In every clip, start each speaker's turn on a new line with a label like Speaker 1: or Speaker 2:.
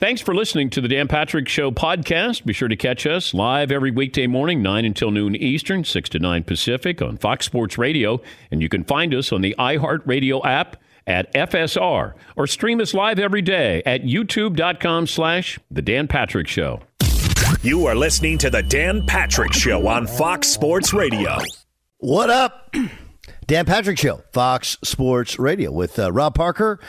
Speaker 1: Thanks for listening to the Dan Patrick Show podcast. Be sure to catch us live every weekday morning, 9 until noon Eastern, 6 to 9 Pacific on Fox Sports Radio. And you can find us on the iHeartRadio app at FSR or stream us live every day at youtube.com slash The Dan Patrick Show.
Speaker 2: You are listening to the Dan Patrick Show on Fox Sports Radio.
Speaker 3: What up? Dan Patrick Show, Fox Sports Radio with uh, Rob Parker.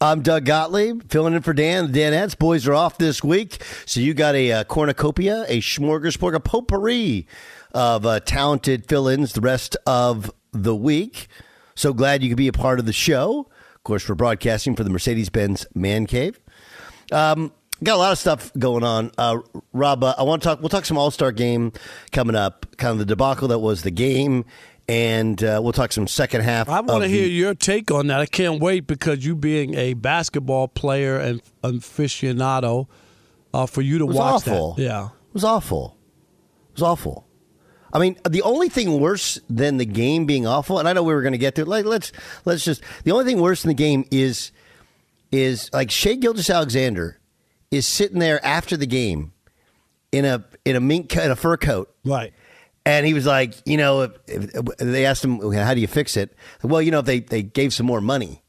Speaker 3: I'm Doug Gottlieb, filling in for Dan. The Danettes boys are off this week, so you got a, uh cornucopia, a smorgasbord, a potpourri of uh, talented fill-ins the rest of the week. So glad you could be a part of the show. Of course, we're broadcasting for the Mercedes-Benz Man Cave. Um, got a lot of stuff going on. Uh, Rob, uh, I want to talk. We'll talk some All Star game coming up. Kind of the debacle that was the game, and uh, we'll talk some second half.
Speaker 4: I want to hear
Speaker 3: the-
Speaker 4: your take on that. I can't wait because you being a basketball player and aficionado, uh, for you to
Speaker 3: It was
Speaker 4: watch
Speaker 3: awful.
Speaker 4: that. Yeah.
Speaker 3: It was awful. It was awful. I mean, the only thing worse than the game being awful, and I know we were going to get to it. Like, let's let's just the only thing worse than the game is is like Shai Gilgeous-Alexander is sitting there after the game in a in a mink in a fur coat,
Speaker 4: Right.
Speaker 3: And he was like, you know, if, if, they asked him, how do you fix it? Well, you know, they they gave some more money.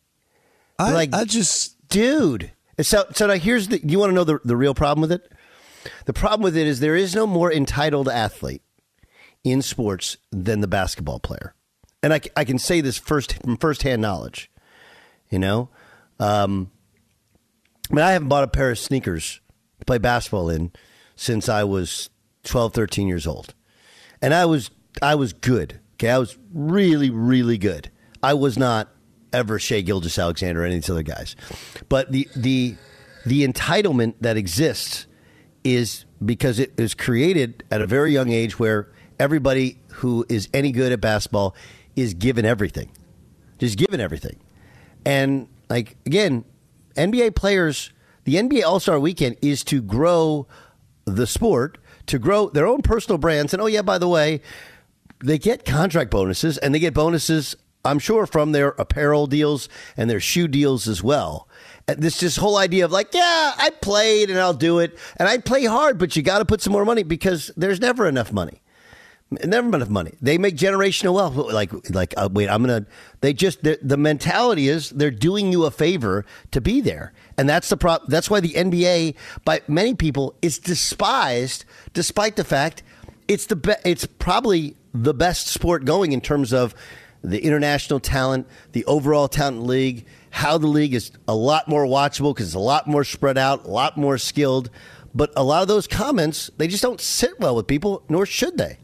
Speaker 4: I,
Speaker 3: Like-
Speaker 4: I just
Speaker 3: dude. So, so now here's the. You want to know the the real problem with it? The problem with it is there is no more entitled athlete in sports than the basketball player, and I, I can say this first from firsthand knowledge. You know, um, I mean, I haven't bought a pair of sneakers to play basketball in since I was 12, 13 years old, and I was I was good. Okay, I was really, really good. I was not ever Shai Gilgeous-Alexander or any of these other guys, but the the the entitlement that exists is because it is created at a very young age where everybody who is any good at basketball is given everything, just given everything, and like again, NBA players, the NBA All Star Weekend is to grow the sport, to grow their own personal brands, and oh yeah, by the way, they get contract bonuses and they get bonuses i'm sure from their apparel deals and their shoe deals as well. And this this whole idea of like yeah i played and i'll do it and i play hard but you got to put some more money because there's never enough money. Never enough money. They make generational wealth like like uh, wait i'm gonna they just the, the mentality is they're doing you a favor to be there and that's the prop that's why the nba by many people is despised despite the fact it's the be- it's probably the best sport going in terms of the international talent, the overall talent league, how the league is a lot more watchable because it's a lot more spread out, a lot more skilled. But a lot of those comments, they just don't sit well with people, nor should they.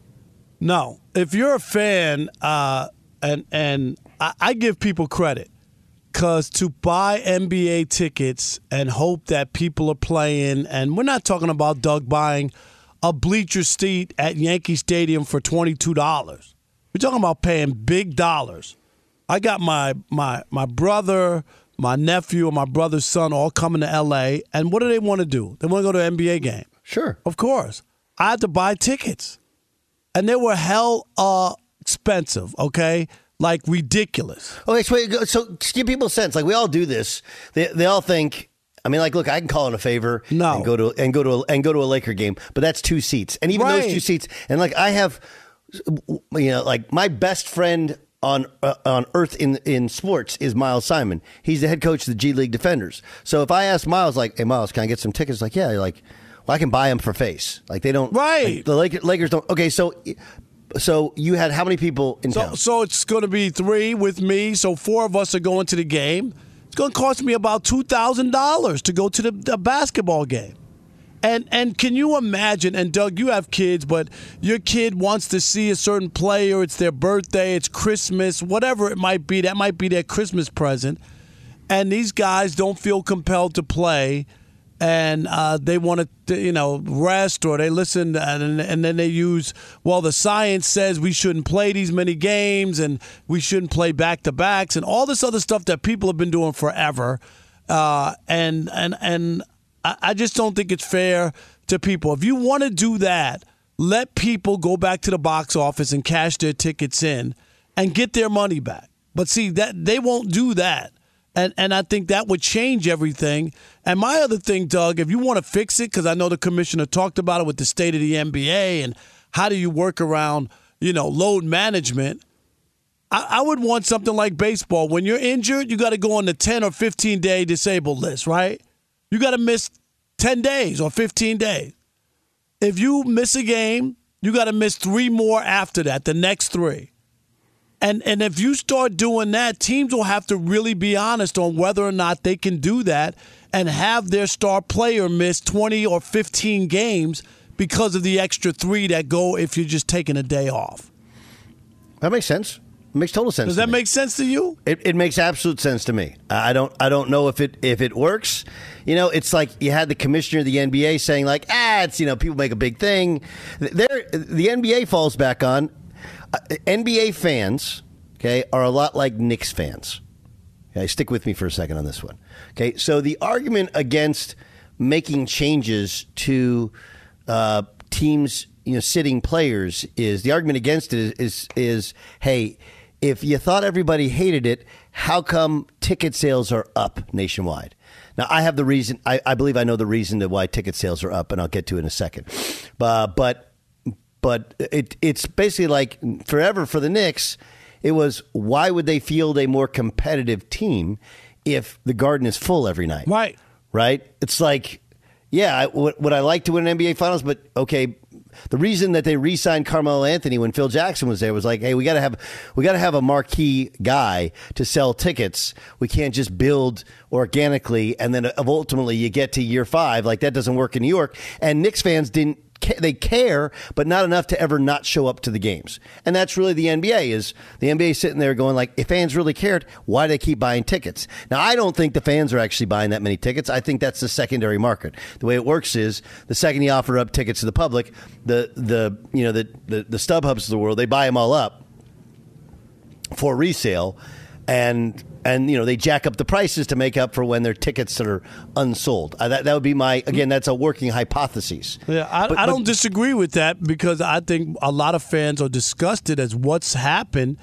Speaker 4: no. If you're a fan, uh, and and I, I give people credit, because to buy NBA tickets and hope that people are playing, and we're not talking about Doug buying a bleacher seat at Yankee Stadium for $22. We're talking about paying big dollars. I got my my my brother, my nephew, and my brother's son all coming to LA, and what do they want to do? They want to go to an NBA game.
Speaker 3: Sure.
Speaker 4: Of course. I had to buy tickets. And they were hell uh expensive, okay? Like ridiculous.
Speaker 3: Okay, so, wait, so to give people a sense, like we all do this. They, they all think. I mean, like, look, I can call in a favor
Speaker 4: No.
Speaker 3: and go to and go to a, and go to a Laker game, but that's two seats, and even
Speaker 4: Right.
Speaker 3: those two seats, and like I have, you know, like my best friend on uh, on earth in in sports is Miles Simon. He's the head coach of the G League Defenders. So if I ask Miles, like, hey Miles, can I get some tickets? Like, yeah, like, well, I can buy them for face. Like they don't,
Speaker 4: Right.
Speaker 3: like, the Lakers, Lakers don't. Okay, so so you had how many people in
Speaker 4: So
Speaker 3: town?
Speaker 4: so it's gonna be three with me, so four of us are going to the game. It's gonna cost me about two thousand dollars to go to the, the basketball game. And and can you imagine? And Doug, you have kids, but your kid wants to see a certain player. It's their birthday. It's Christmas. Whatever it might be, that might be their Christmas present. And these guys don't feel compelled to play, and uh, they want to, you know, rest or they listen, and, and then they use. Well, the science says we shouldn't play these many games, and we shouldn't play back to backs, and all this other stuff that people have been doing forever. Uh, and and and I just don't think it's fair to people. If you want to do that, let people go back to the box office and cash their tickets in and get their money back. But see that they won't do that. And and I think that would change everything. And my other thing, Doug, if you want to fix it, because I know the commissioner talked about it with the state of the NBA and how do you work around, you know, load management. I, I would want something like baseball. When you're injured, you got to go on the 10 or 15 day disabled list, right? You got to miss 10 days or 15 days. If you miss a game, you got to miss three more after that, the next three. And and if you start doing that, teams will have to really be honest on whether or not they can do that and have their star player miss 20 or 15 games because of the extra 3 that go if you're just taking a day off.
Speaker 3: That makes sense. It makes total sense.
Speaker 4: Does
Speaker 3: to
Speaker 4: that
Speaker 3: me.
Speaker 4: make sense to you?
Speaker 3: It, it makes absolute sense to me. I don't I don't know if it if it works. You know, it's like you had the commissioner of the NBA saying like, ah, it's you know people make a big thing. There, the NBA falls back on NBA fans. Okay, are a lot like Knicks fans. Okay, stick with me for a second on this one. Okay, so the argument against making changes to uh, teams, you know, sitting players is the argument against it is, is is hey, if you thought everybody hated it, how come ticket sales are up nationwide? Now I have the reason. I, I believe I know the reason why ticket sales are up, and I'll get to it in a second. Uh, but but it it's basically like forever for the Knicks. It was why would they field a more competitive team if the Garden is full every night?
Speaker 4: Right.
Speaker 3: Right. It's like, yeah, I, would, would I like to win an NBA Finals? But okay, the reason that they re-signed Carmelo Anthony when Phil Jackson was there was like, hey, we got to have we got to have a marquee guy to sell tickets. We can't just build organically and then ultimately you get to year five like that doesn't work in New York. And Knicks fans didn't they care, but not enough to ever not show up to the games. And that's really the NBA is the NBA sitting there going like, if fans really cared, why do they keep buying tickets? Now, I don't think the fans are actually buying that many tickets. I think that's the secondary market. The way it works is the second you offer up tickets to the public, the the you know the the, the StubHubs of the world, they buy them all up for resale and and you know they jack up the prices to make up for when their tickets that are unsold. Uh, that that would be my again. That's a working hypothesis.
Speaker 4: Yeah, I,
Speaker 3: But-
Speaker 4: I don't disagree with that because I think a lot of fans are disgusted as what's happened.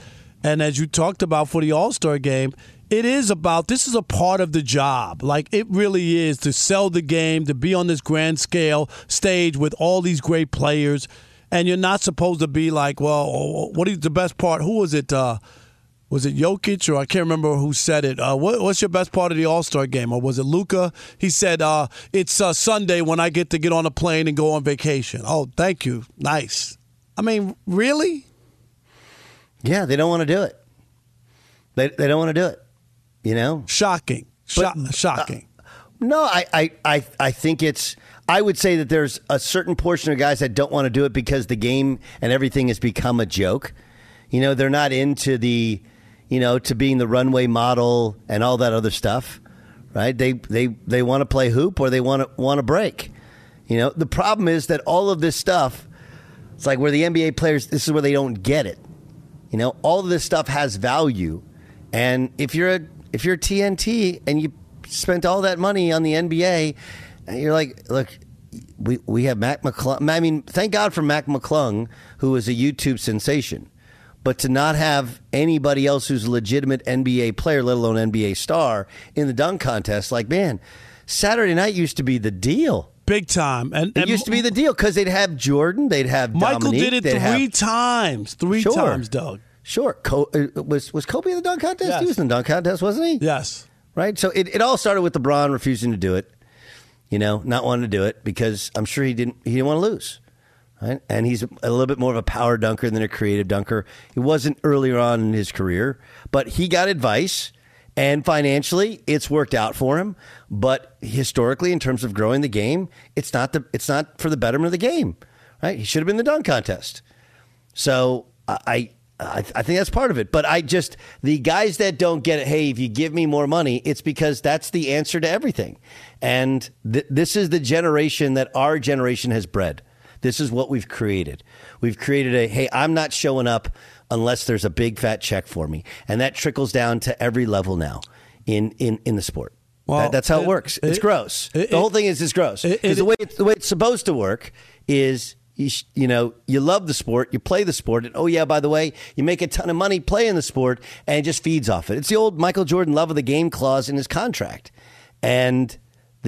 Speaker 4: And as you talked about for the All Star game, it is about this is a part of the job. Like it really is to sell the game, to be on this grand scale stage with all these great players. And you're not supposed to be like, well, what is the best part? Who was it? Uh, was it Jokic or I can't remember who said it? Uh, what, what's your best part of the All Star game, or was it Luka? He said, uh, "It's uh, Sunday when I get to get on a plane and go on vacation." Oh, thank you, nice. I mean, really?
Speaker 3: Yeah, they don't want to do it. They they don't want to do it. You know.
Speaker 4: Shocking, Sho-
Speaker 3: But-
Speaker 4: shocking.
Speaker 3: No, I, I, I, I think it's. I would say that there's a certain portion of guys that don't want to do it because the game and everything has become a joke. You know, they're not into the, you know, to being the runway model and all that other stuff, right? They they they want to play hoop or they want to want to break. You know, the problem is that all of this stuff, it's like where the NBA players, this is where they don't get it. You know, all of this stuff has value, and if you're a if you're a TNT and you spent all that money on the NBA, and you're like, look, we we have Mac McClung. I mean, thank God for Mac McClung, who is a YouTube sensation. But to not have anybody else who's a legitimate NBA player, let alone NBA star, in the dunk contest, like man, Saturday night used to be the deal.
Speaker 4: Big time, and,
Speaker 3: It used to be the deal because they'd have Jordan, they'd have
Speaker 4: Michael
Speaker 3: Dominique,
Speaker 4: did it three
Speaker 3: have-
Speaker 4: times. Three
Speaker 3: Sure.
Speaker 4: times, Doug.
Speaker 3: Sure, Co- uh, was was Kobe in the dunk contest?
Speaker 4: Yes.
Speaker 3: He was in the dunk contest, wasn't he?
Speaker 4: Yes.
Speaker 3: Right. So it, it all started with LeBron refusing to do it. You know, not wanting to do it because I'm sure he didn't he didn't want to lose. Right. And he's a little bit more of a power dunker than a creative dunker. He wasn't earlier on in his career, but he got advice. And financially, it's worked out for him. But historically, in terms of growing the game, it's not the it's not for the betterment of the game. Right? He should have been the dunk contest. So I, I, I think that's part of it. But I just the guys that don't get it. Hey, if you give me more money, it's because that's the answer to everything. And th- this is the generation that our generation has bred. This is what we've created. We've created a hey, I'm not showing up unless there's a big fat check for me, and that trickles down to every level now in in in the sport.
Speaker 4: Well,
Speaker 3: That- that's how it,
Speaker 4: it-
Speaker 3: works. It's
Speaker 4: it-
Speaker 3: gross.
Speaker 4: it-
Speaker 3: the whole thing is it's gross. 'Cause
Speaker 4: it-
Speaker 3: the way it's, the way it's supposed to work is you, sh- you know you love the sport, you play the sport, and oh yeah, by the way, you make a ton of money playing the sport, and it just feeds off it. It's the old Michael Jordan love of the game clause in his contract, and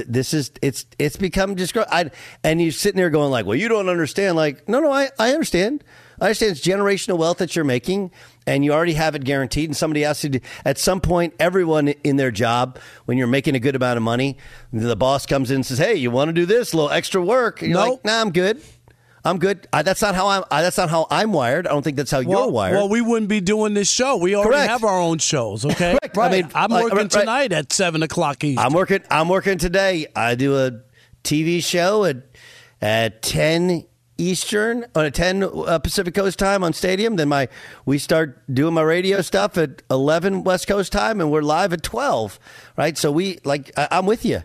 Speaker 3: this is it's it's become just. I, and you're sitting there going like, well, you don't understand. Like, no, no, I I understand. I understand it's generational wealth that you're making, and you already have it guaranteed. And somebody has to. Do, at some point, everyone in their job, when you're making a good amount of money, the boss comes in and says, "Hey, you want to do this? A little extra work?" And you're
Speaker 4: Nope.
Speaker 3: like, "Nah, I'm good. I'm good. I, that's not how I'm. I, that's not how I'm wired. I don't think that's how
Speaker 4: Well,
Speaker 3: you're wired."
Speaker 4: well, we wouldn't be doing this show. We already
Speaker 3: Correct.
Speaker 4: have our own shows. Okay,
Speaker 3: Correct. I mean,
Speaker 4: I'm
Speaker 3: like,
Speaker 4: working
Speaker 3: right, right.
Speaker 4: tonight at seven o'clock Eastern.
Speaker 3: I'm working. I'm working today. I do a TV show at at ten Eastern on a ten uh, Pacific Coast time on Stadium. Then my we start doing my radio stuff at eleven West Coast time, and we're live at twelve. Right. So we like I, I'm with you,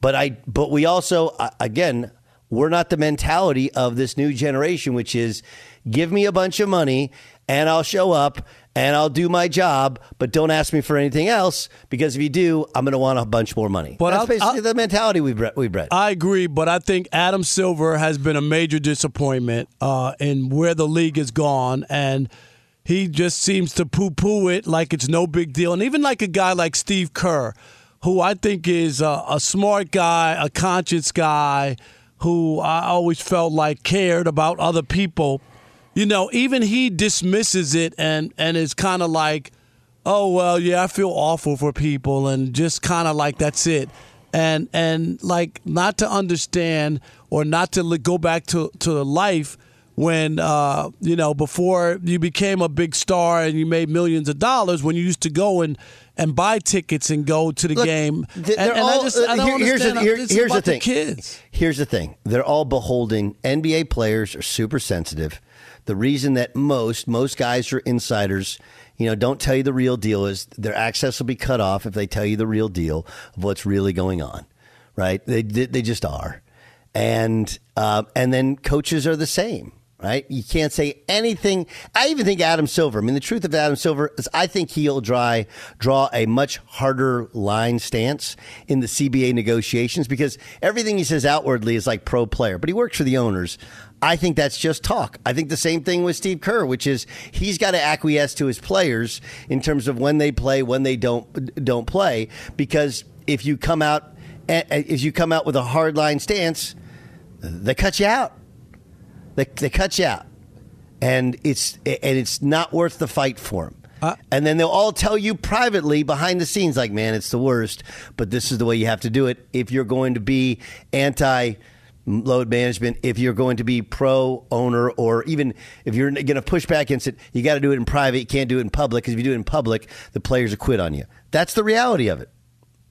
Speaker 3: but I but we also again we're not the mentality of this new generation, which is give me a bunch of money and I'll show up and I'll do my job, but don't ask me for anything else because if you do, I'm going to want a bunch more money.
Speaker 4: But
Speaker 3: That's
Speaker 4: I'll-
Speaker 3: basically
Speaker 4: I'll-
Speaker 3: the mentality we bred. We bred.
Speaker 4: I agree, but I think Adam Silver has been a major disappointment uh, in where the league has gone, and he just seems to poo-poo it like it's no big deal. And even like a guy like Steve Kerr, who I think is a, a smart guy, a conscious guy, who I always felt like cared about other people. You know, even he dismisses it and and is kind of like, oh well, yeah, I feel awful for people, and just kind of like that's it, and and like not to understand or not to go back to to life when uh, you know before you became a big star and you made millions of dollars when you used to go and and buy tickets and go to the
Speaker 3: Look,
Speaker 4: game. and, and
Speaker 3: all-
Speaker 4: I just I
Speaker 3: uh,
Speaker 4: don't
Speaker 3: here- here's the-
Speaker 4: understand.
Speaker 3: here- here's the thing.
Speaker 4: kids.
Speaker 3: Here's the thing. They're all beholding. NBA players are super sensitive. The reason that most most guys are insiders, you know, don't tell you the real deal is their access will be cut off if they tell you the real deal of what's really going on, right? They they, they just are, and uh, and then coaches are the same. Right, you can't say anything. I even think Adam Silver. I mean, the truth of Adam Silver is, I think he'll draw draw a much harder line stance in the CBA negotiations because everything he says outwardly is like pro player, but he works for the owners. I think that's just talk. I think the same thing with Steve Kerr, which is he's got to acquiesce to his players in terms of when they play, when they don't don't play. Because if you come out eh, eh, if you come out with a hard line stance, they cut you out. They, they cut you out, and it's and it's not worth the fight for them.
Speaker 4: Uh,
Speaker 3: and then they'll all tell you privately behind the scenes, like, "Man, it's the worst," but this is the way you have to do it if you're going to be anti load management. If you're going to be pro owner, or even if you're going to push back against it, you got to do it in private. You can't do it in public because if you do it in public, the players will quit on you. That's the reality of it.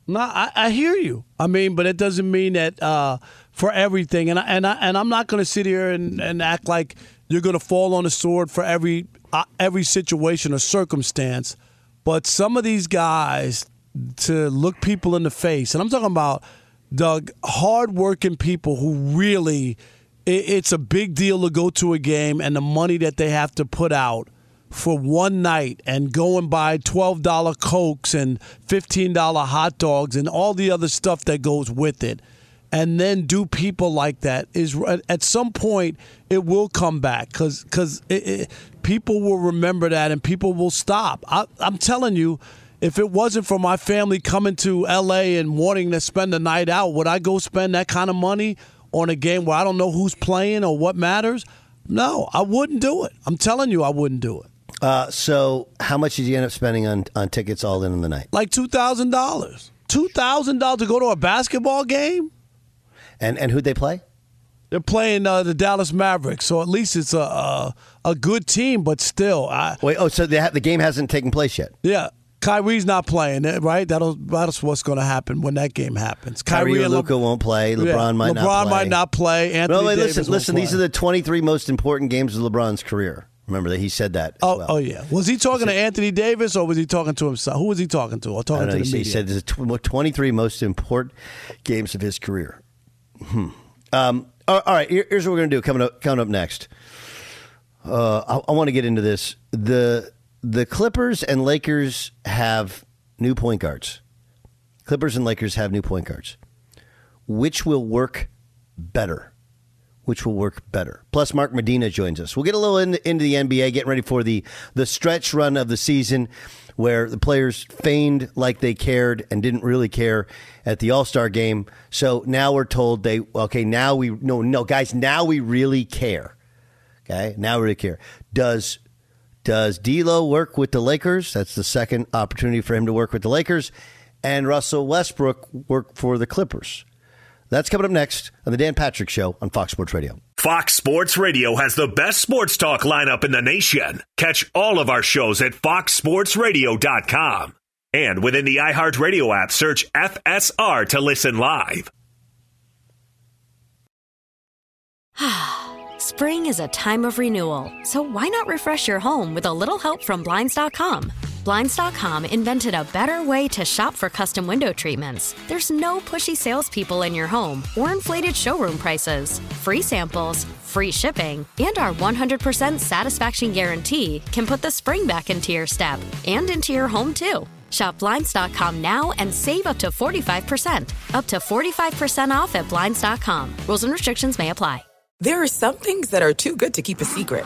Speaker 4: No, I, I hear you. I mean, but it doesn't mean that uh, for everything. And I, and I, and I'm not going to sit here and, and act like you're going to fall on the sword for every uh, every situation or circumstance. But some of these guys to look people in the face, and I'm talking about Doug, hardworking people who really, it's a big deal to go to a game and the money that they have to put out for one night and go and buy $12 Cokes and $15 hot dogs and all the other stuff that goes with it. And then do people like that is at some point it will come back because because people will remember that and people will stop. I, I'm telling you, if it wasn't for my family coming to LA and wanting to spend the night out, would I go spend that kind of money on a game where I don't know who's playing or what matters? No, I wouldn't do it. I'm telling you, I wouldn't do it.
Speaker 3: Uh, so, how much did you end up spending on, on tickets all in on the night?
Speaker 4: Like two thousand dollars. Two thousand dollars to go to a basketball game.
Speaker 3: And and who'd they play?
Speaker 4: They're playing uh, the Dallas Mavericks, so at least it's a a, a good team, but still. I,
Speaker 3: Wait, oh, so the the game hasn't taken place yet?
Speaker 4: Yeah, Kyrie's not playing, right? That'll that's what's going to happen when that game happens.
Speaker 3: Kyrie, Kyrie and Luka Le- won't play. LeBron
Speaker 4: yeah,
Speaker 3: might
Speaker 4: LeBron
Speaker 3: not play.
Speaker 4: LeBron might not play. Anthony
Speaker 3: no, wait,
Speaker 4: Davis
Speaker 3: listen, listen.
Speaker 4: Play.
Speaker 3: These are the 23 most important games of LeBron's career. Remember that he said that.
Speaker 4: oh,
Speaker 3: well.
Speaker 4: oh yeah. Was he talking he said, to Anthony Davis or was he talking to himself? Who was he talking to? Or talking
Speaker 3: know,
Speaker 4: to the
Speaker 3: he,
Speaker 4: media?
Speaker 3: He said the 23 most important games of his career. Hmm. Um, all right, here's what we're going to do coming up coming up next. Uh, I, I want to get into this. the The Clippers and Lakers have new point guards. Clippers and Lakers have new point guards. Which will work better? which will work better. Plus, Mark Medina joins us. We'll get a little into, into the NBA, getting ready for the, the stretch run of the season where the players feigned like they cared and didn't really care at the All Star game. So now we're told they, okay, now we, no, no, guys, now we really care. Okay, now we really care. Does does D'Lo work with the Lakers? That's the second opportunity for him to work with the Lakers, and Russell Westbrook work for the Clippers. That's coming up next on the Dan Patrick Show on Fox Sports Radio.
Speaker 2: Fox Sports Radio has the best sports talk lineup in the nation. Catch all of our shows at foxsportsradio.com. And within the iHeartRadio app, search FSR to listen live.
Speaker 5: Spring is a time of renewal, so why not refresh your home with a little help from Blinds.com? Blinds.com invented a better way to shop for custom window treatments. There's no pushy salespeople in your home or inflated showroom prices. Free samples, free shipping, and our 100% satisfaction guarantee can put the spring back into your step and into your home too. Shop Blinds.com now and save up to 45%. Up to 45% off at Blinds.com. Rules and restrictions may apply.
Speaker 6: There are some things that are too good to keep a secret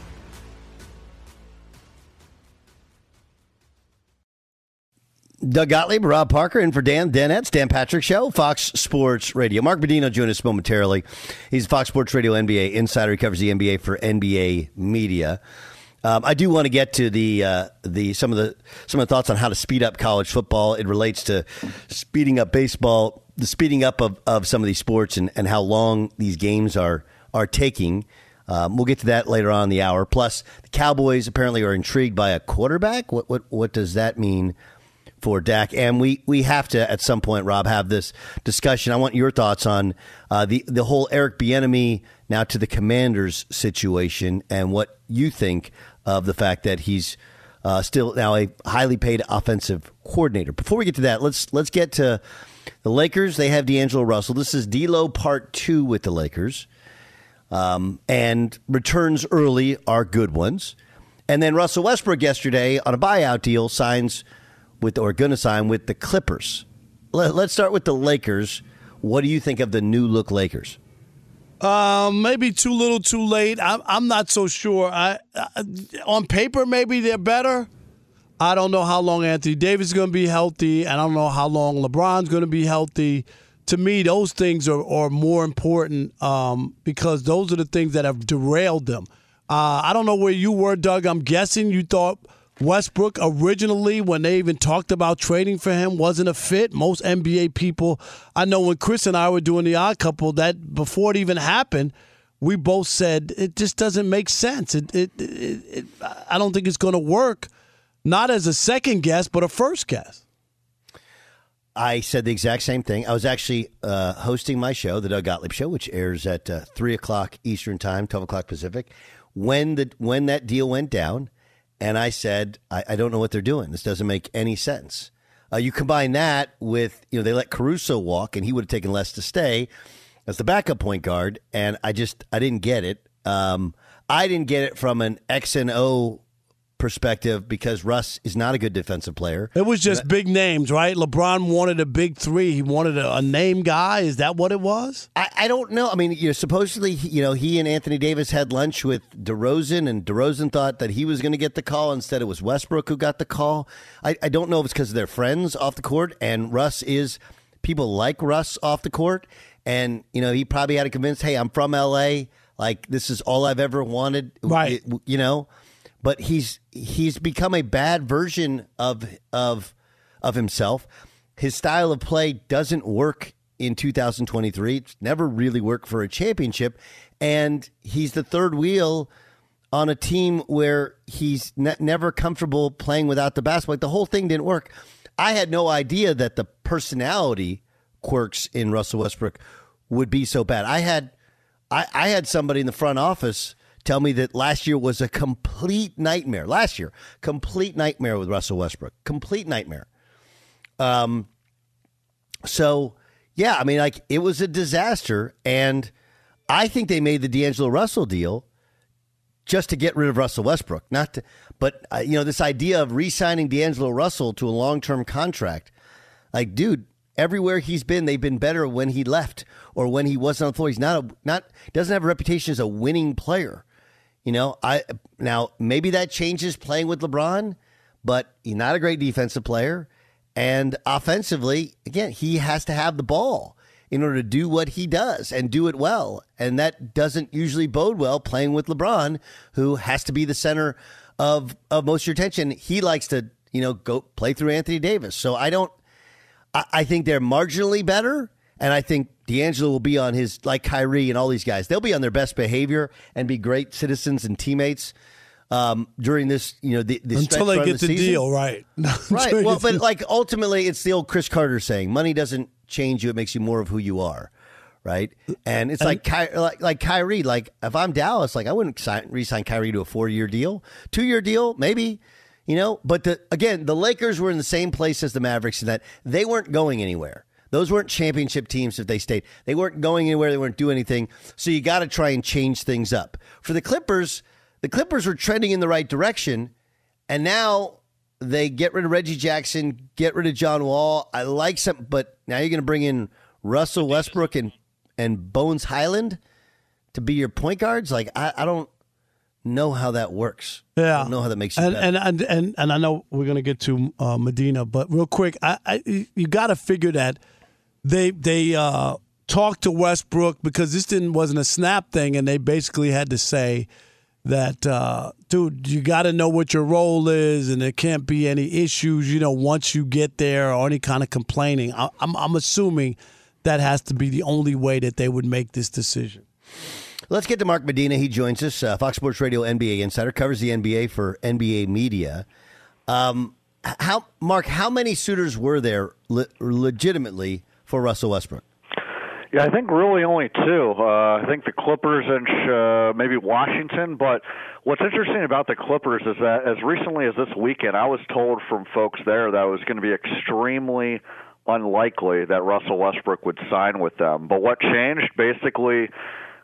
Speaker 3: Doug Gottlieb, Rob Parker, and for Dan Danette's Dan Patrick Show, Fox Sports Radio. Mark Medina join us momentarily. He's Fox Sports Radio NBA insider. He covers the NBA for NBA Media. Um, I do want to get to the uh, the some of the some of the thoughts on how to speed up college football. It relates to speeding up baseball, the speeding up of, of some of these sports, and, and how long these games are are taking. Um, we'll get to that later on in the hour. Plus, the Cowboys apparently are intrigued by a quarterback. What what what does that mean? For Dak, and we we have to at some point, Rob, have this discussion. I want your thoughts on uh, the the whole Eric Bieniemy now to the Commanders situation, and what you think of the fact that he's uh, still now a highly paid offensive coordinator. Before we get to that, let's let's get to the Lakers. They have D'Angelo Russell. This is D'Lo part two with the Lakers, um, and returns early are good ones. And then Russell Westbrook yesterday on a buyout deal signs with or going to sign with the Clippers. Let, us start with the Lakers. What do you think of the new look Lakers?
Speaker 4: Um, maybe too little, too late. I'm I'm not so sure. I, I on paper maybe they're better. I don't know how long Anthony Davis is going to be healthy, and I don't know how long LeBron's going to be healthy. To me, those things are, are more important um, because those are the things that have derailed them. Uh, I don't know where you were, Doug. I'm guessing you thought Westbrook originally, when they even talked about trading for him, wasn't a fit. Most NBA people, I know when Chris and I were doing the odd couple, that before it even happened, we both said it just doesn't make sense. It, it, it, it I don't think it's going to work, not as a second guess, but a first guess.
Speaker 3: I said the exact same thing. I was actually uh, hosting my show, the Doug Gottlieb Show, which airs at uh, three o'clock Eastern Time, twelve o'clock Pacific. When the when that deal went down and I said, I, I don't know what they're doing. This doesn't make any sense. Uh, you combine that with, you know, they let Caruso walk, and he would have taken less to stay as the backup point guard, and I just I didn't get it. Um, I didn't get it from an X and O perspective because Russ is not a good defensive player.
Speaker 4: It was just uh, big names, right? LeBron wanted a big three. He wanted a, a name guy. Is that what it was?
Speaker 3: I, I, don't know. I mean, you know, supposedly, you know, he and Anthony Davis had lunch with DeRozan, and DeRozan thought that he was going to get the call. Instead, it was Westbrook who got the call. I, I don't know if it's because they're friends off the court, and Russ is people like Russ off the court, and you know, he probably had to convince, hey, I'm from L.A. Like this is all I've ever wanted,
Speaker 4: right?
Speaker 3: You know but he's he's become a bad version of of of himself. His style of play doesn't work in 2023. It's never really worked for a championship, and he's the third wheel on a team where he's ne- never comfortable playing without the basketball. Like the whole thing didn't work. I had no idea that the personality quirks in Russell Westbrook would be so bad. I had I, I had somebody in the front office tell me that last year was a complete nightmare. Last year, complete nightmare with Russell Westbrook. Complete nightmare. Um, so yeah, I mean, like it was a disaster, and I think they made the D'Angelo Russell deal just to get rid of Russell Westbrook, not to. But uh, you know, this idea of re-signing D'Angelo Russell to a long-term contract, like, dude, everywhere he's been, they've been better when he left or when he wasn't on the floor. He's not a, not doesn't have a reputation as a winning player. You know, I now maybe that changes playing with LeBron, but he's not a great defensive player. And offensively, again, he has to have the ball in order to do what he does and do it well. And that doesn't usually bode well playing with LeBron, who has to be the center of of most of your attention. He likes to, you know, go play through Anthony Davis. So I don't I, I think they're marginally better. And I think D'Angelo will be on his, like Kyrie and all these guys, they'll be on their best behavior and be great citizens and teammates um, during this, you know, the, the
Speaker 4: until they get
Speaker 3: the,
Speaker 4: the deal, right?
Speaker 3: right. Well, but like ultimately, it's the old Chris Carter saying, "Money doesn't change you; it makes you more of who you are." Right, and it's like, like like Kyrie. Like if I'm Dallas, like I wouldn't sign, re-sign Kyrie to a four year deal, two year deal, maybe. You know, but the, again, the Lakers were in the same place as the Mavericks in that they weren't going anywhere. Those weren't championship teams if they stayed. They weren't going anywhere. They weren't doing anything. So you got to try and change things up. For the Clippers, the Clippers were trending in the right direction, and now they get rid of Reggie Jackson, get rid of John Wall. I like some, but now you're going to bring in Russell Westbrook and and Bones Hyland to be your point guards. Like I, I don't know how that works.
Speaker 4: Yeah,
Speaker 3: I don't know how that makes you
Speaker 4: and, and, and and and I know we're going to get to uh, Medina, but real quick, I, I you got to figure that they they uh, talked to Westbrook because this didn't wasn't a snap thing, and they basically had to say that uh, dude, you got to know what your role is, and there can't be any issues. You know, once you get there, or any kind of complaining. I, I'm I'm assuming that has to be the only way that they would make this decision.
Speaker 3: Let's get to Mark Medina. He joins us, uh, Fox Sports Radio NBA insider, covers the NBA for NBA Media. Um, how Mark, how many suitors were there le- legitimately for Russell Westbrook?
Speaker 7: Yeah, I think really only two. Uh, I think the Clippers and uh, maybe Washington. But what's interesting about the Clippers is that as recently as this weekend, I was told from folks there that it was going to be extremely unlikely that Russell Westbrook would sign with them. But what changed? Basically,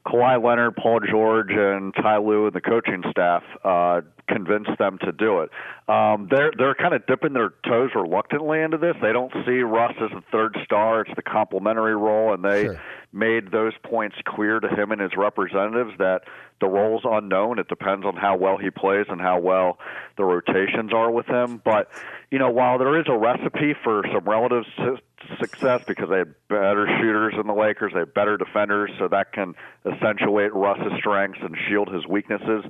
Speaker 7: Kawhi Leonard, Paul George, and Ty Lue and the coaching staff uh, convinced them to do it. Um, they're they're kind of dipping their toes reluctantly into this. They don't see Russ as a third star; it's the complementary role, and they sure. made those points clear to him and his representatives that the role's unknown. It depends on how well he plays and how well the rotations are with him. But you know, while there is a recipe for some relative success because they have better shooters than the Lakers, they have better defenders, so that can accentuate Russ's strengths and shield his weaknesses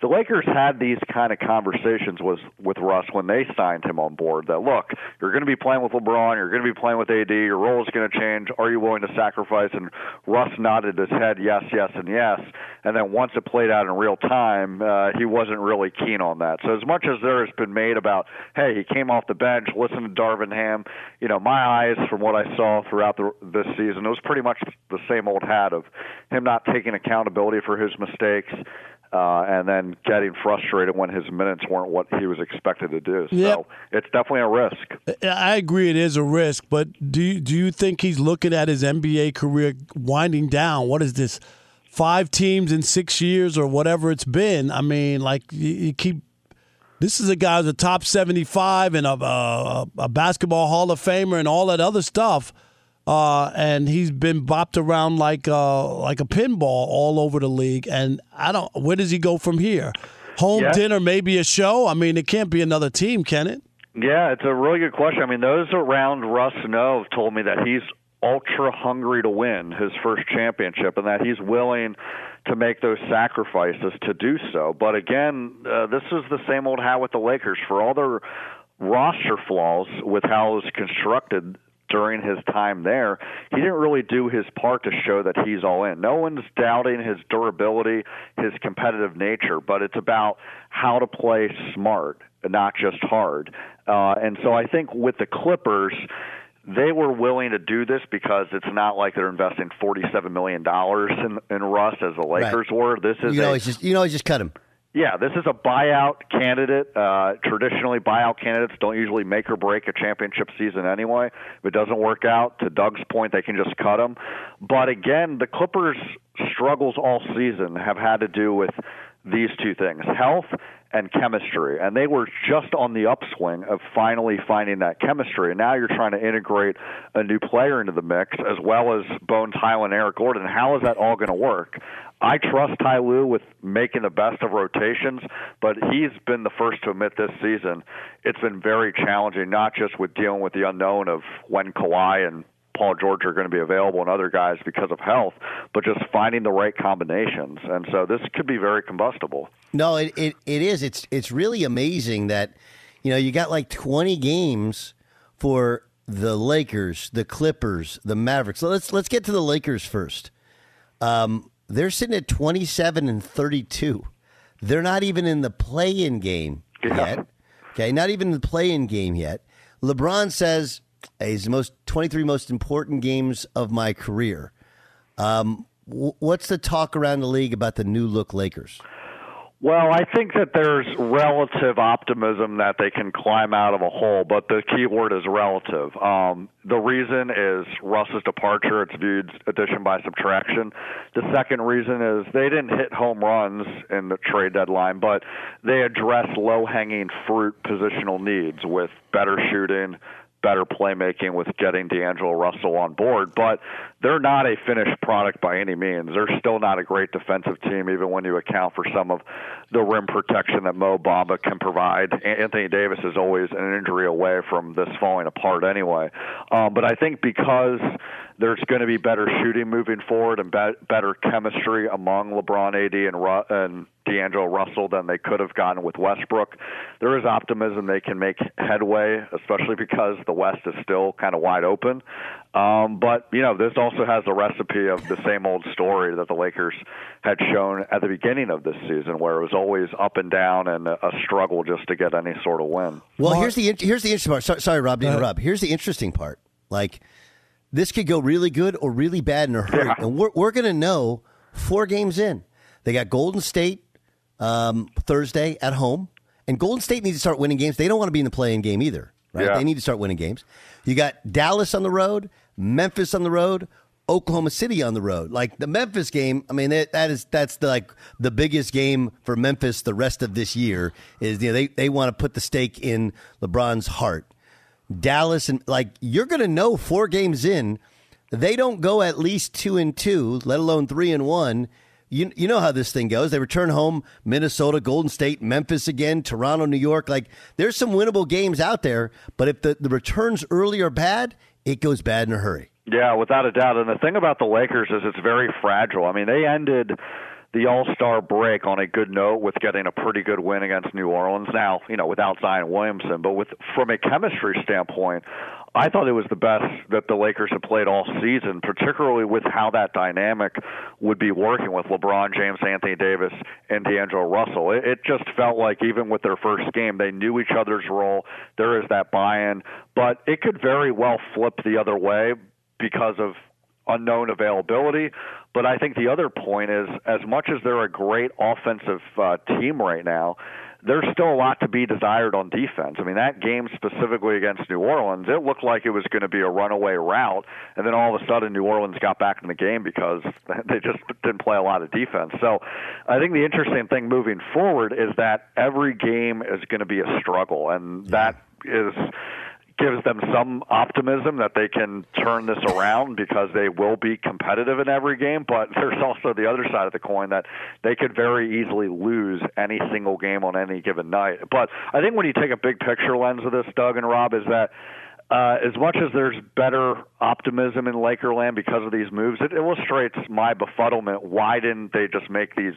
Speaker 7: the Lakers had these kind of conversations with with Russ when they signed him on board. That look, you're going to be playing with LeBron, you're going to be playing with AD, your role is going to change. Are you willing to sacrifice? And Russ nodded his head, yes, yes, and yes. And then once it played out in real time, uh, he wasn't really keen on that. So as much as there has been made about, hey, he came off the bench, listen to Darvin Ham, you know, my eyes from what I saw throughout the, this season, it was pretty much the same old hat of him not taking accountability for his mistakes uh, and then getting frustrated when his minutes weren't what he was expected to do. So yep. it's definitely a risk.
Speaker 4: I agree, it is a risk. But do you, do you think he's looking at his NBA career winding down? What is this? Five teams in six years or whatever it's been. I mean, like you, you keep. This is a guy who's a top seventy-five and a, a, a basketball Hall of Famer and all that other stuff uh, and he's been bopped around like uh, like a pinball all over the league. And I don't. Where does he go from here? Home yeah. dinner, maybe a show. I mean, it can't be another team, can it?
Speaker 7: Yeah, it's a really good question. I mean, those around Russ know have told me that he's ultra hungry to win his first championship, and that he's willing to make those sacrifices to do so. But again, uh, this is the same old hat with the Lakers. For all their roster flaws with how it was constructed, during his time there, he didn't really do his part to show that he's all in. No one's doubting his durability, his competitive nature, but it's about how to play smart, not just hard. Uh, and so I think with the Clippers, they were willing to do this because it's not like they're investing forty-seven million dollars in in Russ as the Lakers right. were. This is
Speaker 3: you know,
Speaker 7: a,
Speaker 3: just you know, just cut him.
Speaker 7: Yeah, this is a buyout candidate. Uh, traditionally, buyout candidates don't usually make or break a championship season anyway. If it doesn't work out, to Doug's point, they can just cut them. But again, the Clippers' struggles all season have had to do with these two things health and chemistry. And they were just on the upswing of finally finding that chemistry. And now you're trying to integrate a new player into the mix as well as Bones Hyland and Eric Gordon. How is that all going to work? I trust Ty Lue with making the best of rotations, but he's been the first to admit this season it's been very challenging, not just with dealing with the unknown of when Kawhi and Paul George are going to be available and other guys because of health, but just finding the right combinations. And so this could be very combustible.
Speaker 3: No, it, it, it is. It's it's really amazing that you know you got like 20 games for the Lakers, the Clippers, the Mavericks. So let's let's get to the Lakers first. Um, they're sitting at 27 and 32. They're not even in the play-in game yeah. yet. Okay, not even the play-in game yet. LeBron says he's the most 23 most important games of my career. Um, what's the talk around the league about the new look Lakers?
Speaker 7: Well, I think that there's relative optimism that they can climb out of a hole, but the key word is relative. Um, the reason is Russ's departure. It's viewed addition by subtraction. The second reason is they didn't hit home runs in the trade deadline, but they addressed low hanging fruit positional needs with better shooting, better playmaking with getting D'Angelo Russell on board, but they're not a finished product by any means. They're still not a great defensive team, even when you account for some of the rim protection that Mo Bamba can provide. Anthony Davis is always an injury away from this falling apart anyway. Um, but I think because there's going to be better shooting moving forward and be- better chemistry among LeBron, AD, and Ru- and D'Angelo Russell than they could have gotten with Westbrook. There is optimism they can make headway, especially because the West is still kind of wide open. Um, but you know, this also has the recipe of the same old story that the Lakers had shown at the beginning of this season, where it was always up and down and a struggle just to get any sort of win.
Speaker 3: Well, Mark, here's the here's the interesting part. Sorry, sorry Rob, to interrupt. Here's the interesting part. Like this could go really good or really bad in a hurry, yeah. and we're we're going to know four games in. They got Golden State um, Thursday at home, and Golden State needs to start winning games. They don't want to be in the play-in game either, right? Yeah. They need to start winning games. You got Dallas on the road, Memphis on the road, Oklahoma City on the road. Like the Memphis game, I mean that, that is that's the, like the biggest game for Memphis the rest of this year is you know they they want to put the stake in LeBron's heart. Dallas and like you're going to know 4 games in they don't go at least 2 and 2, let alone 3 and 1 you you know how this thing goes. They return home, Minnesota, Golden State, Memphis again, Toronto, New York. Like there's some winnable games out there, but if the, the returns early are bad, it goes bad in a hurry.
Speaker 7: Yeah, without a doubt. And the thing about the Lakers is it's very fragile. I mean, they ended the All Star break on a good note with getting a pretty good win against New Orleans. Now, you know, without Zion Williamson, but with from a chemistry standpoint, I thought it was the best that the Lakers have played all season, particularly with how that dynamic would be working with LeBron James, Anthony Davis, and D'Angelo Russell. It, it just felt like even with their first game, they knew each other's role. There is that buy-in, but it could very well flip the other way because of unknown availability. But I think the other point is, as much as they're a great offensive uh, team right now, there's still a lot to be desired on defense. I mean, that game specifically against New Orleans, it looked like it was going to be a runaway route, and then all of a sudden New Orleans got back in the game because they just didn't play a lot of defense. So, I think the interesting thing moving forward is that every game is going to be a struggle, and that is gives them some optimism that they can turn this around because they will be competitive in every game. But there's also the other side of the coin that they could very easily lose any single game on any given night. But I think when you take a big picture lens of this, Doug and Rob, is that uh, as much as there's better optimism in Lakerland because of these moves, it illustrates my befuddlement. Why didn't they just make these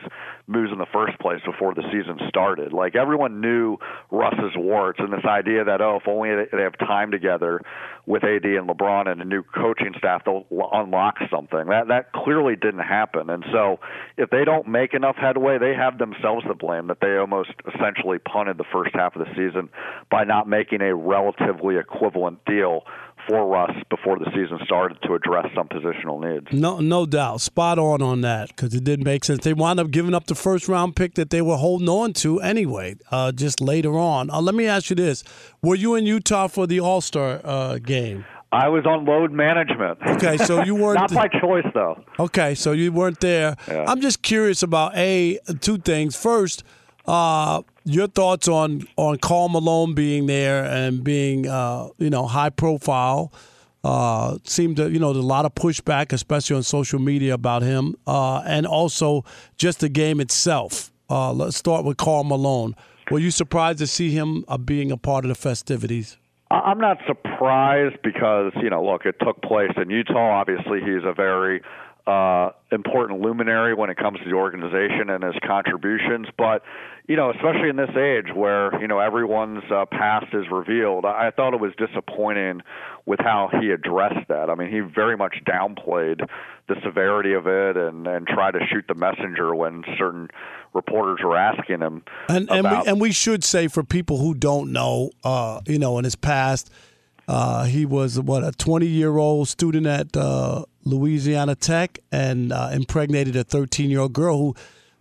Speaker 7: moves in the first place before the season started? Like everyone knew Russ's warts and this idea that oh, if only they have time together with AD and LeBron and a new coaching staff, they'll unlock something. That that clearly didn't happen. And so, if they don't make enough headway, they have themselves to blame that they almost essentially punted the first half of the season by not making a relatively equivalent deal for Russ before the season started to address some positional needs.
Speaker 4: No, no doubt, spot on on that because it didn't make sense. They wound up giving up the first round pick that they were holding on to anyway, uh, just later on. Uh, let me ask you this: Were you in Utah for the All Star uh, game?
Speaker 7: I was on load management.
Speaker 4: Okay, so you weren't
Speaker 7: not by choice though.
Speaker 4: Okay, so you weren't there. Yeah. I'm just curious about a two things. First, uh, your thoughts on on Karl Malone being there and being uh, you know high profile. Uh, seemed to you know there's a lot of pushback, especially on social media about him, uh, and also just the game itself. Uh, let's start with Karl Malone. Were you surprised to see him uh, being a part of the festivities?
Speaker 7: I'm not surprised because you know, look, it took place in Utah. Obviously, he's a very uh, important luminary when it comes to the organization and his contributions. But you know, especially in this age where you know everyone's uh, past is revealed, I thought it was disappointing with how he addressed that. I mean, he very much downplayed the severity of it and and tried to shoot the messenger when certain reporters were asking him.
Speaker 4: And and we, and we should say for people who don't know, uh, you know, in his past. Uh, he was what a 20 year old student at uh, Louisiana Tech and uh, impregnated a 13 year old girl who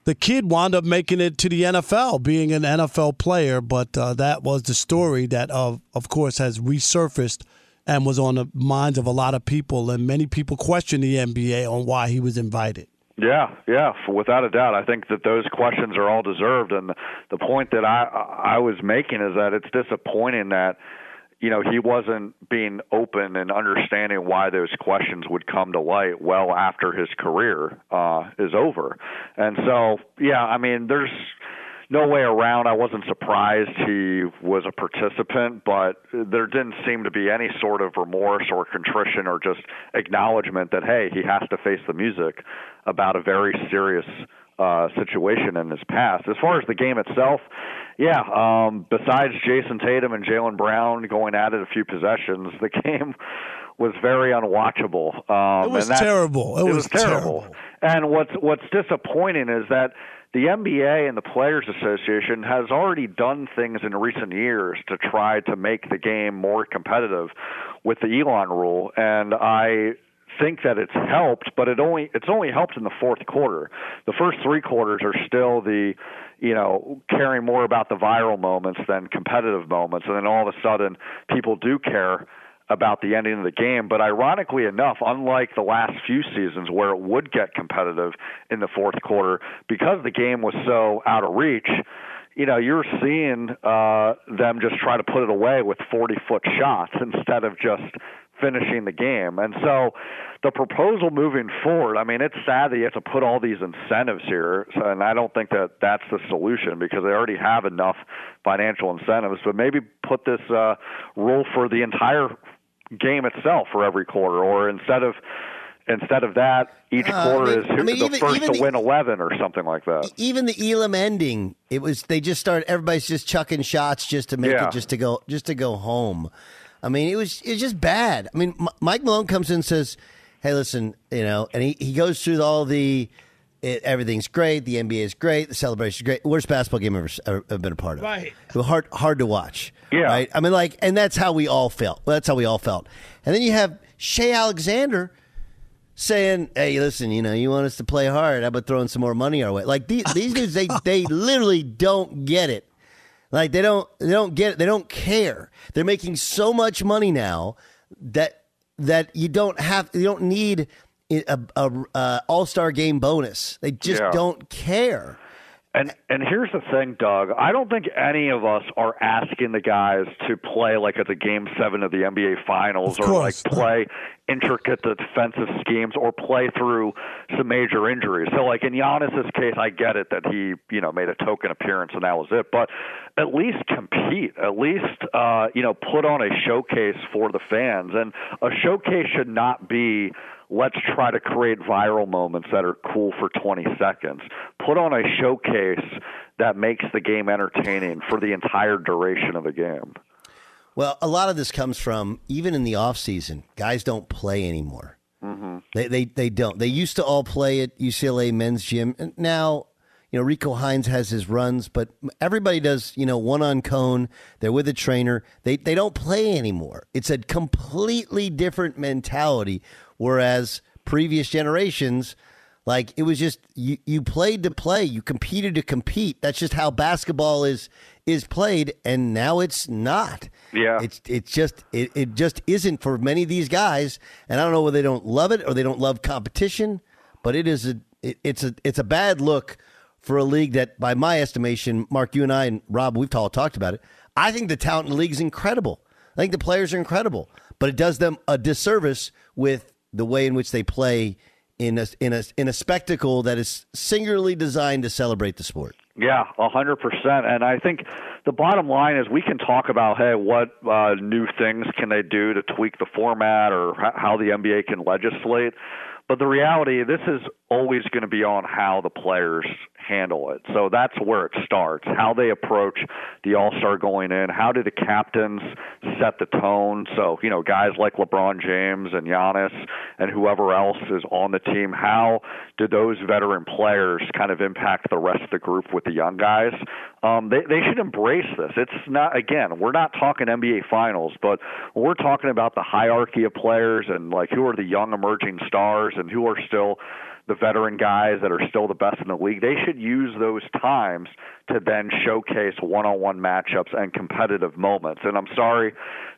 Speaker 4: the kid wound up making it to the NFL, being an NFL player. But uh, that was the story that, of of course, has resurfaced and was on the minds of a lot of people. And many people questioned the NBA on why he was invited.
Speaker 7: Yeah, yeah, without a doubt. I think that those questions are all deserved. And the point that I I was making is that it's disappointing that you know, he wasn't being open and understanding why those questions would come to light well after his career uh, is over. And so, yeah, I mean, there's no way around. I wasn't surprised he was a participant, but there didn't seem to be any sort of remorse or contrition or just acknowledgement that hey, he has to face the music about a very serious uh, situation in his past. As far as the game itself, yeah. Um, besides Jayson Tatum and Jaylen Brown going at it a few possessions, the game was very unwatchable. Um,
Speaker 4: It was
Speaker 7: and that-
Speaker 4: terrible. It was
Speaker 7: terrible. And what's what's disappointing is that the NBA and the Players Association has already done things in recent years to try to make the game more competitive with the Elam rule, and I think that it's helped, but it only it's only helped in the fourth quarter. The first three quarters are still the you know caring more about the viral moments than competitive moments, and then all of a sudden people do care about the ending of the game. But ironically enough, unlike the last few seasons where it would get competitive in the fourth quarter, because the game was so out of reach, you know, you're seeing uh, them just try to put it away with 40 foot shots instead of just finishing the game. And so the proposal moving forward, I mean, it's sad that you have to put all these incentives here, so, and I don't think that that's the solution because they already have enough financial incentives, but maybe put this uh, rule for the entire game itself for every quarter, or instead of instead of that, each
Speaker 3: Uh, I
Speaker 7: quarter
Speaker 3: mean-
Speaker 7: is
Speaker 3: I mean,
Speaker 7: the
Speaker 3: even-
Speaker 7: first
Speaker 3: even
Speaker 7: to
Speaker 3: the-
Speaker 7: win eleven or something like that.
Speaker 3: Even the Elam ending, it was they just started. Everybody's just chucking shots just to make
Speaker 7: Yeah.
Speaker 3: it just to go just to go home. I mean, it was it was just bad. I mean, M- Mike Malone comes in and says, "Hey, listen, you know," and he, he goes through all the it, everything's great, the NBA is great, the celebration is great. Worst basketball game I've ever, ever, ever been a part of.
Speaker 4: Right.
Speaker 3: Hard hard to watch.
Speaker 7: Yeah.
Speaker 3: Right. I mean, like, and that's how we all felt. Well, that's how we all felt. And then you have Shai Alexander saying, "Hey, listen, you know, you want us to play hard? How about throwing some more money our way?" Like these, these dudes, they they literally don't get it. Like they don't they don't get it. They don't care. They're making so much money now that that you don't have you don't need a, a, a uh, All Star game bonus. They just
Speaker 7: Yeah.
Speaker 3: don't care.
Speaker 7: And and here's the thing, Doug. I don't think any of us are asking the guys to play like it's a game seven of the NBA Finals or like play intricate defensive schemes or play through some major injuries. So like in Giannis's case, I get it that he you know made a token appearance and that was it. But at least compete. At least uh, you know put on a showcase for the fans. And a showcase should not be let's try to create viral moments that are cool for 20 seconds. Put on a showcase that makes the game entertaining for the entire duration of the game.
Speaker 3: Well, a lot of this comes from even in the off season, guys don't play anymore.
Speaker 7: Mm-hmm.
Speaker 3: They, they they don't. They used to all play at UCLA men's gym. And now, you know, Rico Hines has his runs, but everybody does, you know, one on cone. They're with a trainer. They they don't play anymore. It's a completely different mentality. Whereas previous generations, like it was just you, you played to play, you competed to compete. That's just how basketball is is played, and now it's not.
Speaker 7: Yeah.
Speaker 3: It's it's just it, it just isn't for many of these guys, and I don't know whether they don't love it or they don't love competition, but it is a it, it's a it's a bad look for a league that, by my estimation, Mark, you and I and Rob, we've all talked about it. I think the talent in the league is incredible. I think the players are incredible, but it does them a disservice with the way in which they play in a in a in a spectacle that is singularly designed to celebrate the sport.
Speaker 7: Yeah, a hundred percent. And I think the bottom line is we can talk about hey, what uh, new things can they do to tweak the format or how the NBA can legislate. But the reality, this is always going to be on how the players handle it. So that's where it starts. How they approach the All Star going in. How do the captains set the tone? So you know, guys like LeBron James and Giannis and whoever else is on the team. How do those veteran players kind of impact the rest of the group with the young guys? Um, they they should embrace this. It's not again, we're not talking NBA Finals, but we're talking about the hierarchy of players and like who are the young emerging stars and who are still the veteran guys that are still the best in the league. They should use those times to then showcase one-on-one matchups and competitive moments. And I'm sorry,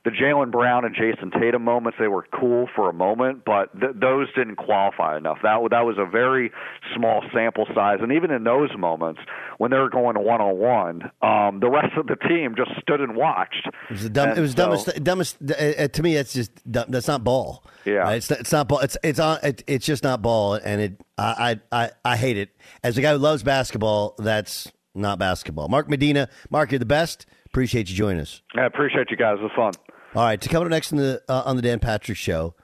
Speaker 7: the Jaylen Brown and Jayson Tatum moments they were cool for a moment, but th- those didn't qualify enough. That that was a very small sample size, and even in those moments when they were going one-on-one, um, the rest of the team just stood and watched.
Speaker 3: It was the dumb.
Speaker 7: And
Speaker 3: it was
Speaker 7: so-
Speaker 3: dumbest. Dumbest. Uh, uh, to me, that's just dumb, that's not ball.
Speaker 7: Yeah.
Speaker 3: Right? it's it's not ball. It's it's on. It, it's just not ball, and it. I, I I I hate it. As a guy who loves basketball, that's not basketball. Mark Medina, Mark, you're the best. Appreciate you joining us.
Speaker 7: I appreciate you guys. It was fun.
Speaker 3: All right, to come up next in the uh, on the Dan Patrick Show,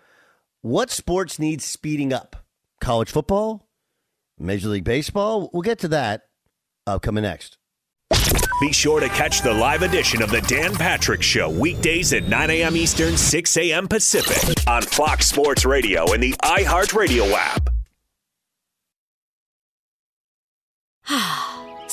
Speaker 3: what sports needs speeding up? College football, Major League Baseball. We'll get to that uh, coming next.
Speaker 2: Be sure to catch the live edition of the Dan Patrick Show weekdays at 9 a.m. Eastern, 6 a.m. Pacific on Fox Sports Radio and the iHeartRadio app.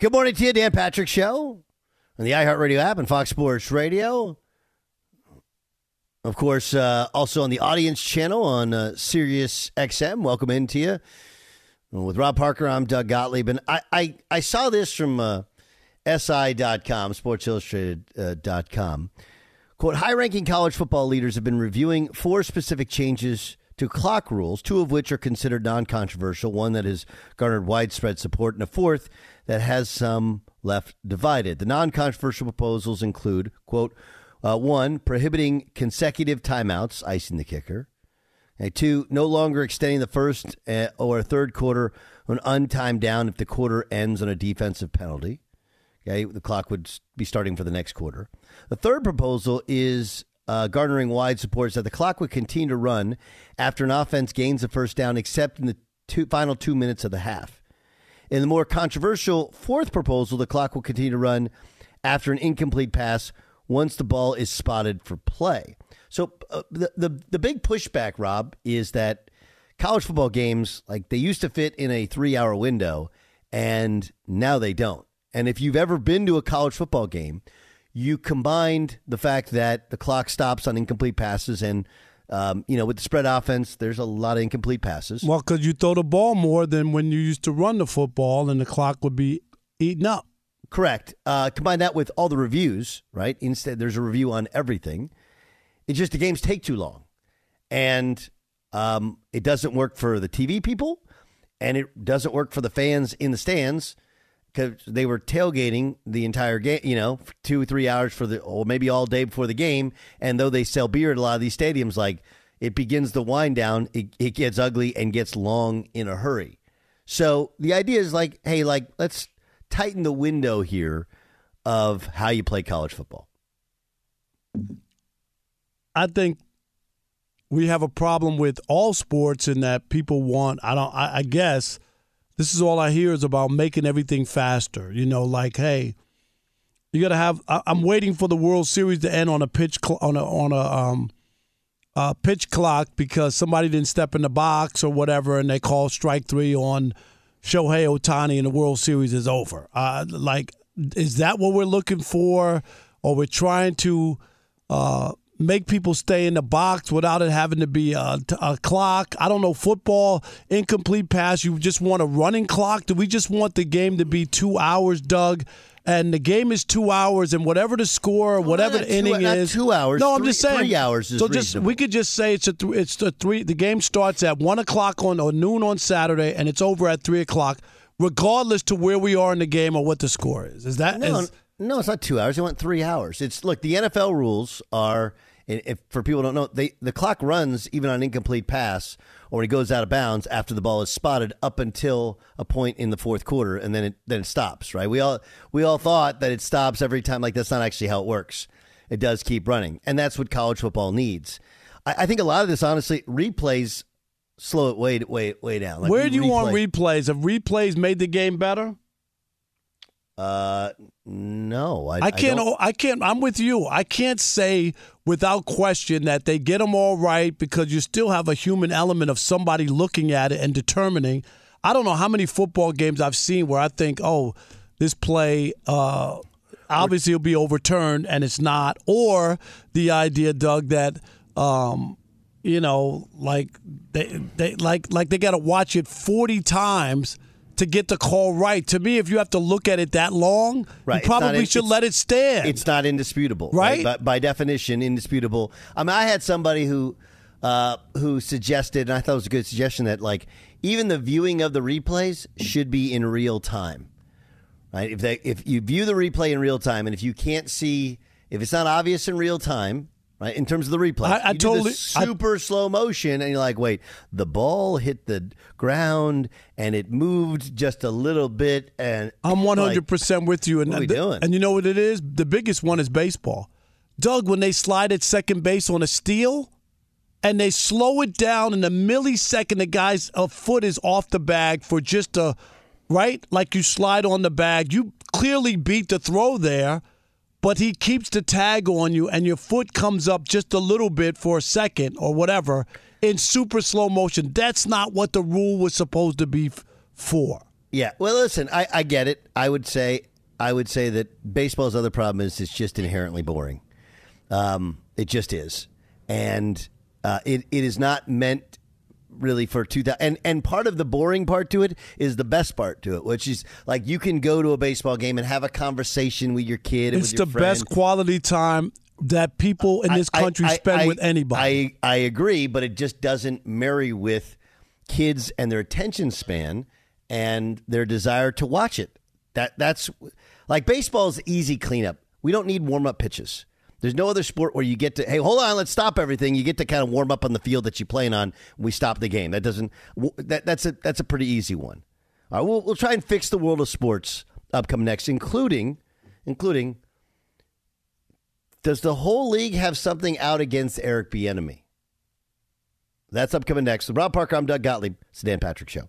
Speaker 3: Good morning to you, Dan Patrick Show on the iHeartRadio app and Fox Sports Radio. Of course, uh, also on the audience channel on uh, Sirius XM. Welcome in to you. With Rob Parker, I'm Doug Gottlieb. And I, I, I saw this from uh, SI.com, SportsIllustrated.com. Quote High ranking college football leaders have been reviewing four specific changes to clock rules, two of which are considered non controversial, one that has garnered widespread support, and a fourth that has some left divided. The non controversial proposals include, quote, uh, one, prohibiting consecutive timeouts, icing the kicker. And two, no longer extending the first uh, or third quarter an untimed down if the quarter ends on a defensive penalty. Okay, the clock would be starting for the next quarter. The third proposal is uh, garnering wide support is that the clock would continue to run after an offense gains a first down, except in the two, final two minutes of the half. In the more controversial fourth proposal, the clock will continue to run after an incomplete pass once the ball is spotted for play. So uh, the, the the big pushback, Rob, is that college football games like they used to fit in a three hour window, and now they don't. And if you've ever been to a college football game, you combined the fact that the clock stops on incomplete passes and um, you know, with the spread offense, there's a lot of incomplete passes.
Speaker 4: Well, because you throw the ball more than when you used to run the football, and the clock would be eaten up.
Speaker 3: Correct. Uh, combine that with all the reviews, right? Instead, there's a review on everything. It's just the games take too long, and um, it doesn't work for the TV people, and it doesn't work for the fans in the stands because they were tailgating the entire game, you know, two three hours for the, or maybe all day before the game. And though they sell beer at a lot of these stadiums, like it begins to wind down, it, it gets ugly and gets long in a hurry. So the idea is like, hey, like let's tighten the window here of how you play college football.
Speaker 4: I think we have a problem with all sports in that people want. I don't. I, I guess this is all I hear is about making everything faster. You know, like hey, you got to have. I, am waiting for the World Series to end on a pitch cl- on a on a um, pitch clock because somebody didn't step in the box or whatever, and they call strike three on Shohei Ohtani, and the World Series is over. Uh, like is that what we're looking for, or we're trying to uh, make people stay in the box without it having to be a, a, clock. I don't know. Football, incomplete pass. You just want a running clock. Do we just want the game to be two hours, Doug? And the game is two hours, and whatever the score, whatever the inning
Speaker 3: two-
Speaker 4: is,
Speaker 3: two hours,
Speaker 4: No, I'm just saying
Speaker 3: three hours is
Speaker 4: so just
Speaker 3: reasonable.
Speaker 4: we could just say it's a th- it's the three. The game starts at one o'clock on or noon on Saturday, and it's over at three o'clock, regardless to where we are in the game or what the score is. Is that
Speaker 3: No,
Speaker 4: is-
Speaker 3: no, it's not two hours. They want three hours. It's look. The NFL rules are, if for people who don't know, they the clock runs even on incomplete pass or it goes out of bounds after the ball is spotted up until a point in the fourth quarter, and then it then it stops. Right? We all we all thought that it stops every time. Like that's not actually how it works. It does keep running, and that's what college football needs. I, I think a lot of this, honestly, replays slow it way way way down. Like,
Speaker 4: where do you want replays? Have replays made the game better?
Speaker 3: Uh, no, I,
Speaker 4: I can't.
Speaker 3: don't-
Speaker 4: I, can't. I'm with you. I can't say without question that they get them all right because you still have a human element of somebody looking at it and determining. I don't know how many football games I've seen where I think, oh, this play uh, obviously will be overturned and it's not, or the idea, Doug, that um, you know, like they they like like they got to watch it 40 times. To get the call right, to me, if you have to look at it that long,
Speaker 3: Right,
Speaker 4: you probably
Speaker 3: in-
Speaker 4: should let it stand.
Speaker 3: It's not indisputable,
Speaker 4: Right?
Speaker 3: But by definition, indisputable. I mean, I had somebody who uh, who suggested, and I thought it was a good suggestion that like even the viewing of the replays should be in real time, right? If they if you view the replay in real time, and if you can't see, if it's not obvious in real time. Right, in terms of the replay,
Speaker 4: I- I
Speaker 3: you do the
Speaker 4: totally- I-
Speaker 3: super slow motion, and you're like, "Wait, the ball hit the ground and it moved just a little bit." And
Speaker 4: I'm 100
Speaker 3: like,
Speaker 4: percent with you. And
Speaker 3: what are we
Speaker 4: the-
Speaker 3: doing?
Speaker 4: And you know what it is? The biggest one is baseball. Doug, when they slide at second base on a steal, and they slow it down in a millisecond, the guy's a foot is off the bag for just a right, like you slide on the bag. You clearly beat the throw there, but he keeps the tag on you, and your foot comes up just a little bit for a second or whatever in super slow motion. That's not what the rule was supposed to be f- for.
Speaker 3: Yeah. Well, listen, I, I get it. I would say I would say that baseball's other problem is it's just inherently boring. Um, it just is, and uh, it it is not meant really for 2000 and and part of the boring part to it is the best part to it which is like you can go to a baseball game and have a conversation with your kid and
Speaker 4: It's
Speaker 3: with your
Speaker 4: the
Speaker 3: friend.
Speaker 4: best quality time that people in this
Speaker 3: I-
Speaker 4: country
Speaker 3: I-
Speaker 4: spend
Speaker 3: I-
Speaker 4: with anybody.
Speaker 3: I, I agree, but it just doesn't marry with kids and their attention span and their desire to watch it. That that's like baseball's easy cleanup. We don't need warm up pitches. There's no other sport where you get to hey hold on let's stop everything. You get to kind of warm up on the field that you're playing on. We stop the game. That doesn't that that's a that's a pretty easy one. All right, we'll we'll try and fix the world of sports upcoming next, including including does the whole league have something out against Eric Bieniemy? That's upcoming next. Rob Parker, I'm Doug Gottlieb. It's the Dan Patrick Show.